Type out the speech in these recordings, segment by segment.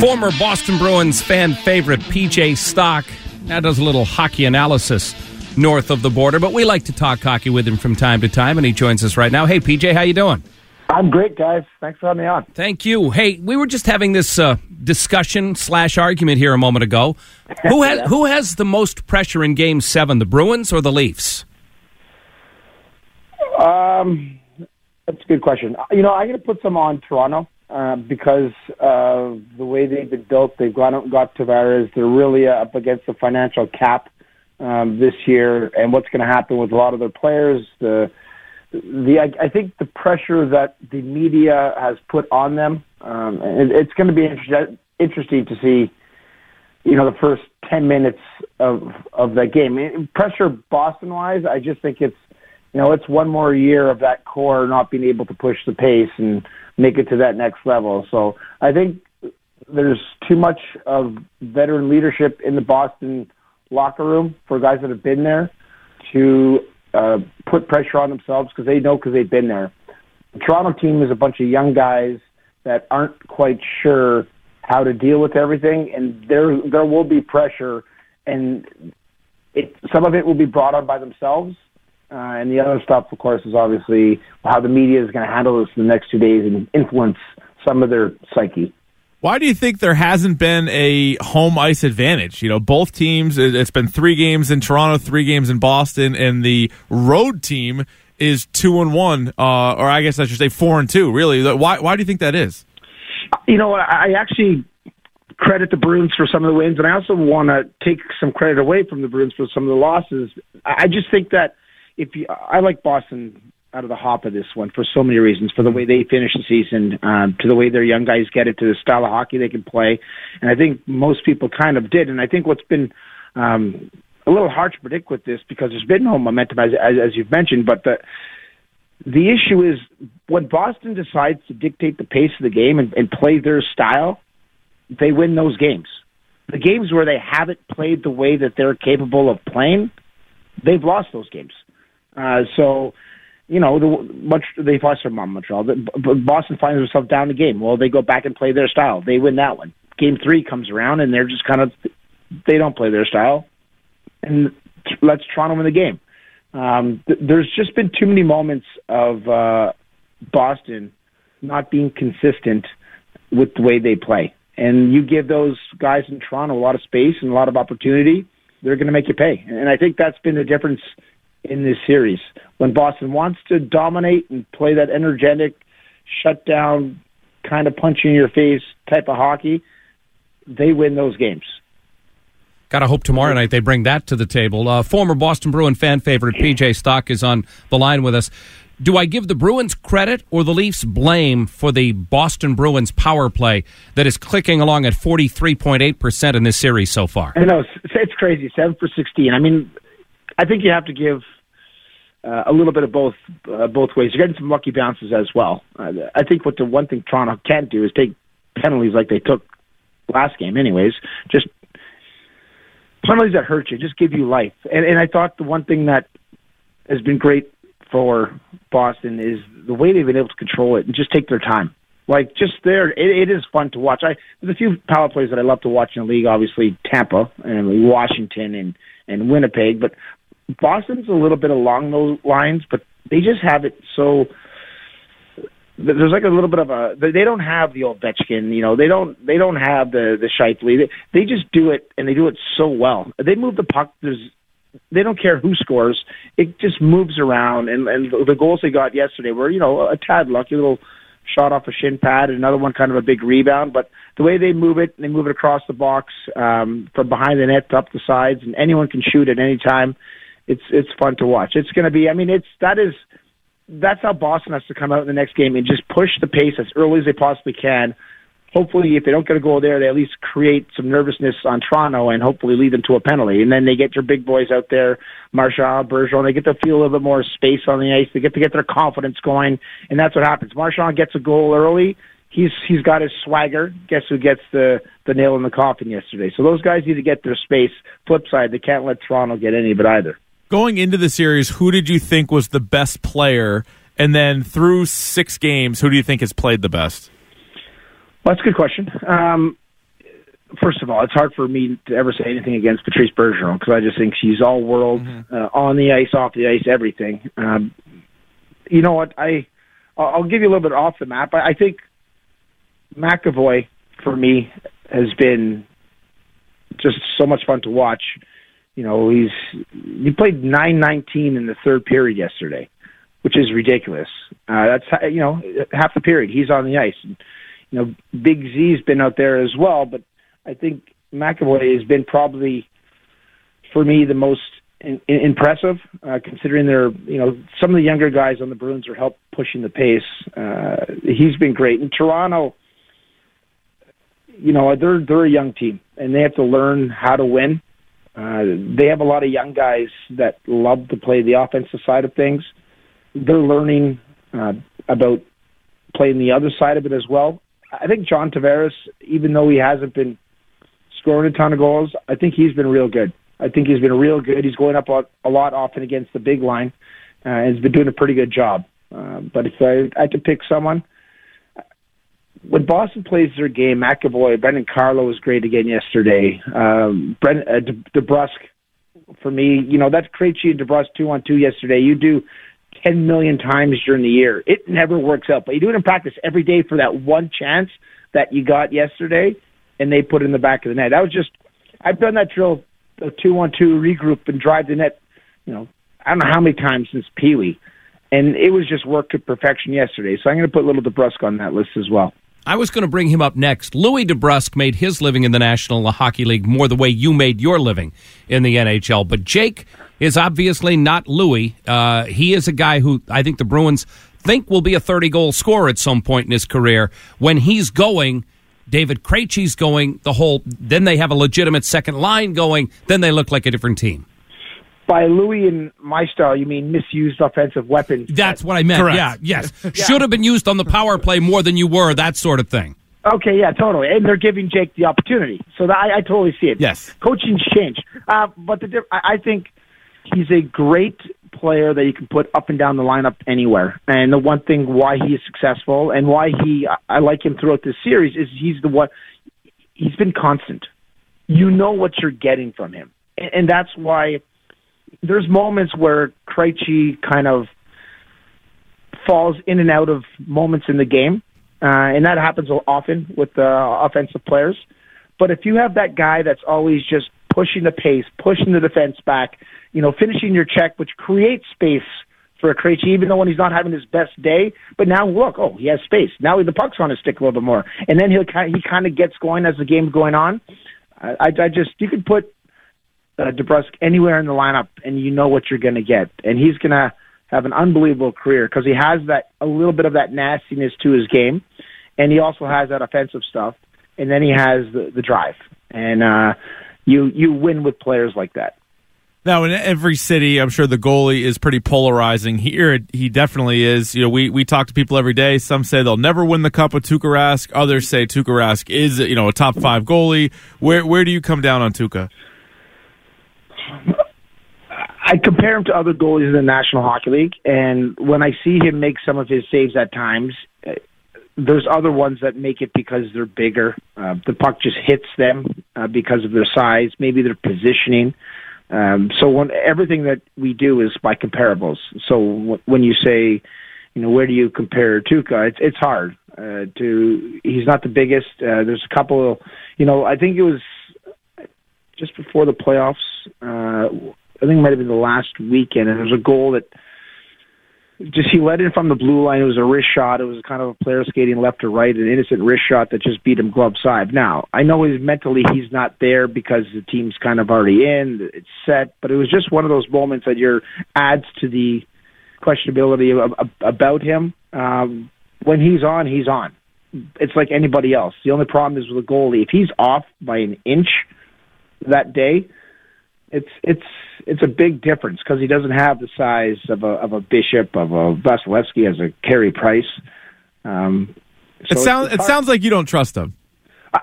Former Boston Bruins fan favorite PJ Stock now does a little hockey analysis north of the border, but we like to talk hockey with him from time to time, and he joins us right now. Hey, PJ, how you doing? I'm great, guys. Thanks for having me on. Thank you. Hey, we were just having this uh, discussion slash argument here a moment ago. Who has who has the most pressure in Game Seven, the Bruins or the Leafs? Um, that's a good question. You know, I'm going to put some on Toronto uh, because of the way they've been built. They've and got Tavares. They're really uh, up against the financial cap um, this year, and what's going to happen with a lot of their players. The the I, I think the pressure that the media has put on them. Um, it, it's going to be inter- interesting to see. You know, the first ten minutes of of that game. Pressure Boston wise, I just think it's you know, it's one more year of that core not being able to push the pace and make it to that next level. So I think there's too much of veteran leadership in the Boston locker room for guys that have been there to uh, put pressure on themselves because they know because they've been there. The Toronto team is a bunch of young guys that aren't quite sure how to deal with everything, and there there will be pressure, and it some of it will be brought on by themselves, uh, and the other stuff, of course, is obviously how the media is going to handle this in the next two days and influence some of their psyche. Why do you think there hasn't been a home ice advantage? You know, both teams, it- it's been three games in Toronto, three games in Boston, and the road team is two and one, uh, or I guess I should say four and two, really. Why, why do you think that is? You know, I I actually credit the Bruins for some of the wins, and I also want to take some credit away from the Bruins for some of the losses. I just think that if you, I like Boston out of the hop of this one for so many reasons, for the way they finish the season, um, to the way their young guys get it, to the style of hockey they can play, and I think most people kind of did. And I think what's been um, a little hard to predict with this because there's been no momentum, as, as, as you've mentioned, but the the issue is when Boston decides to dictate the pace of the game and, and play their style, they win those games. The games where they haven't played the way that they're capable of playing, they've lost those games. Uh, so, you know, the, much they've lost from Montreal. The- Boston finds themselves down the game. Well, they go back and play their style. They win that one. Game three comes around and they're just kind of they don't play their style, and lets Toronto win the game. Um, th- there's just been too many moments of uh, Boston not being consistent with the way they play. And you give those guys in Toronto a lot of space and a lot of opportunity, they're going to make you pay. And I think that's been the difference in this series. When Boston wants to dominate and play that energetic, shut down, kind of punch in your face type of hockey, they win those games. Got to hope tomorrow night they bring that to the table. Uh, former Boston Bruin fan favorite PJ Stock is on the line with us. Do I give the Bruins credit or the Leafs blame for the Boston Bruins power play that is clicking along at 43.8% in this series so far? I know it's, it's crazy. Seven for sixteen. I mean, I think you have to give uh, a little bit of both uh, both ways. You're getting some lucky bounces as well. Uh, I think what the one thing Toronto can't do is take penalties like they took last game. Anyways, just penalties that hurt you, just give you life. And, and I thought the one thing that has been great for Boston is the way they've been able to control it and just take their time. Like just there, it, it is fun to watch. I there's a few power plays that I love to watch in the league. Obviously, Tampa and Washington and and Winnipeg, but Boston's a little bit along those lines. But they just have it so. There's like a little bit of a. They don't have the Ovechkin, you know. They don't. They don't have the the Scheifele. They, they just do it, and they do it so well. They move the puck. There's they don't care who scores. It just moves around, and and the goals they got yesterday were you know a tad lucky, little shot off a shin pad, another one kind of a big rebound. But the way they move it, they move it across the box um, from behind the net up the sides, and anyone can shoot at any time. It's it's fun to watch. It's going to be. I mean, it's that is that's how Boston has to come out in the next game and just push the pace as early as they possibly can. Hopefully, if they don't get a goal there, they at least create some nervousness on Toronto and hopefully lead them to a penalty. And then they get your big boys out there, Marchand, Bergeron. They get to feel a little bit more space on the ice. They get to get their confidence going, and that's what happens. Marchand gets a goal early. He's he's got his swagger. Guess who gets the the nail in the coffin yesterday? So those guys need to get their space. Flip side, they can't let Toronto get any of it either. Going into the series, who did you think was the best player And then through six games, who do you think has played the best? Well, that's a good question. Um, first of all, it's hard for me to ever say anything against Patrice Bergeron because I just think she's all world mm-hmm. uh, on the ice, off the ice, everything. Um, you know what? I I'll give you a little bit off the map. I, I think McAvoy for me has been just so much fun to watch. You know, he's he played nine nineteen in the third period yesterday, which is ridiculous. Uh, that's you know half the period he's on the ice. And, you know, Big Z's been out there as well, but I think McAvoy has been probably for me the most in, in, impressive, uh, considering they're you know some of the younger guys on the Bruins are help pushing the pace. Uh, he's been great in Toronto. You know they're they're a young team and they have to learn how to win. Uh, they have a lot of young guys that love to play the offensive side of things. They're learning uh, about playing the other side of it as well. I think John Tavares, even though he hasn't been scoring a ton of goals, I think he's been real good. I think he's been real good. He's going up a, lot often against the big line, uh, and he's been doing a pretty good job. Uh, but if I, I had to pick someone, when Boston plays their game, McAvoy, Brandon Carlo was great again yesterday. Um, Brent, uh, De, DeBrusk, for me, you know, that's Krejci and DeBrusk two on two yesterday. You do 10 million times during the year. It never works out, but you do it in practice every day for that one chance that you got yesterday, and they put it in the back of the net. That was just, I've done that drill, a two on two regroup and drive the net, you know, I don't know how many times since Pee Wee. And it was just work to perfection yesterday. So I'm going to put little DeBrusk on that list as well. I was going to bring him up next. Louie DeBrusk made his living in the National Hockey League more the way you made your living in the NHL. But Jake is obviously not Louie. Uh, he is a guy who I think the Bruins think will be a 30 goal scorer at some point in his career. When he's going, David Krejci's going, the whole, then they have a legitimate second line going, then they look like a different team by Louie and my style, you mean misused offensive weapons. That's what I meant. Correct. Yeah, yes. yeah. Should have been used on the power play more than you were, that sort of thing. Okay, yeah, totally. And they're giving Jake the opportunity. So that, I, I totally see it. Yes. Coaching's changed. Uh, but the, I think he's a great player that you can put up and down the lineup anywhere. And the one thing why he is successful and why he I like him throughout this series is he's the one he's been constant. You know what you're getting from him. And, and that's why there's moments where Krejci kind of falls in and out of moments in the game, uh, and that happens often with uh, offensive players. But if you have that guy that's always just pushing the pace, pushing the defense back, you know, finishing your check, which creates space for a Krejci, even though when he's not having his best day. But now look, oh, he has space. Now the puck's on his stick a little bit more, and then he'll he kind of gets going as the game's going on. I, I just you could put uh, DeBrusk anywhere in the lineup, and you know what you're going to get. And he's going to have an unbelievable career because he has that a little bit of that nastiness to his game, and he also has that offensive stuff, and then he has the, the drive. And uh, you you win with players like that. Now, in every city, I'm sure the goalie is pretty polarizing. Here, he definitely is. You know, we, we talk to people every day. Some say they'll never win the cup with Tuukka Rask. Others say Tuukka Rask is, you know, a top five goalie. Where where do you come down on Tuukka? I compare him to other goalies in the National Hockey League, and when I see him make some of his saves at times, uh, there's other ones that make it because they're bigger. Uh, the puck just hits them uh, because of their size, maybe their positioning. Um, so when everything that we do is by comparables. So w- when you say, you know, where do you compare Tuukka? It's it's hard uh, to. He's not the biggest. Uh, there's a couple. You know, I think it was just before the playoffs. Uh, I think it might have been the last weekend, and there was a goal that just he led in from the blue line. It was a wrist shot. It was kind of a player skating left to right, an innocent wrist shot that just beat him glove side. Now I know he's mentally he's not there because the team's kind of already in, it's set. But it was just one of those moments that you're adds to the questionability of, of, about him. Um, when he's on, he's on. It's like anybody else. The only problem is with a goalie. If he's off by an inch, that day, it's it's it's a big difference because he doesn't have the size of a of a Bishop of a Vasilevskiy as a Carey Price. Um, so it sounds it sounds like you don't trust him.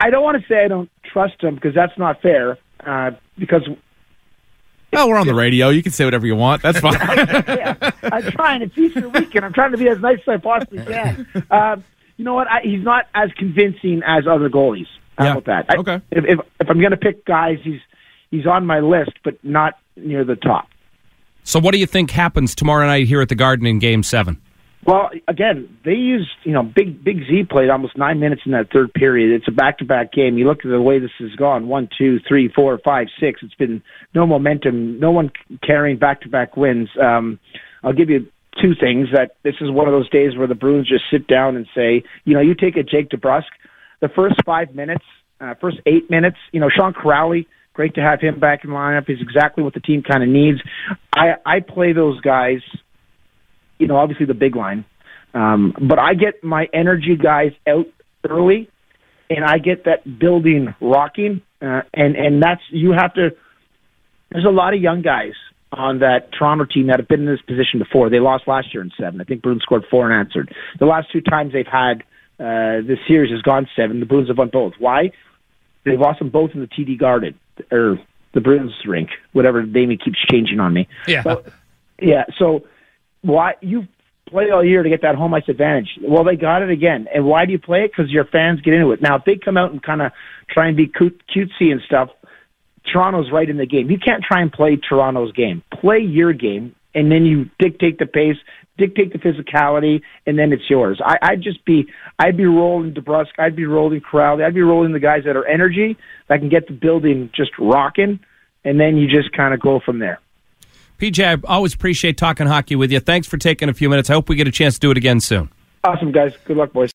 I don't want to say I don't trust him because that's not fair. Uh, because Oh, we're on the radio. You can say whatever you want. That's fine. yeah, I'm trying. It's Easter weekend. I'm trying to be as nice as I possibly can. Um, you know what? I, he's not as convincing as other goalies. How Yeah. about that? I- Okay. if, if if I'm going to pick guys, he's he's on my list, but not near the top. So, what do you think happens tomorrow night here at the Garden in Game Seven? Well, again, they used you know big big Z played almost nine minutes in that third period. It's a back to back game. You look at the way this has gone: one, two, three, four, five, six. It's been no momentum, no one carrying back to back wins. Um, I'll give you two things. That this is one of those days where the Bruins just sit down and say, you know, you take a Jake DeBrusk, the first five minutes, uh, first eight minutes. You know, Sean Kuraly. Great to have him back in lineup. He's exactly what the team kind of needs. I I play those guys you know, obviously the big line. Um, but I get my energy guys out early, and I get that building rocking, uh, and and that's you have to. There's a lot of young guys on that Toronto team that have been in this position before. They lost last year in seven. I think Bruins scored four and answered. The last two times they've had uh, this series has gone seven. The Bruins have won both. Why? They've lost them both in the TD Garden or the Bruins rink, whatever name it keeps changing on me. Yeah. But, yeah. So why you play all year to get that home ice advantage? Well, they got it again. And why do you play it? Because your fans get into it. Now, if they come out and kind of try and be cute, cutesy and stuff, Toronto's right in the game. You can't try and play Toronto's game. Play your game, and then you dictate the pace, dictate the physicality, and then it's yours. I, I'd just be, I'd be rolling DeBrusk, I'd be rolling Kuraly, I'd be rolling the guys that are energy that can get the building just rocking, and then you just kind of go from there. PJ, I always appreciate talking hockey with you. Thanks for taking a few minutes. I hope we get a chance to do it again soon. Awesome, guys. Good luck, boys.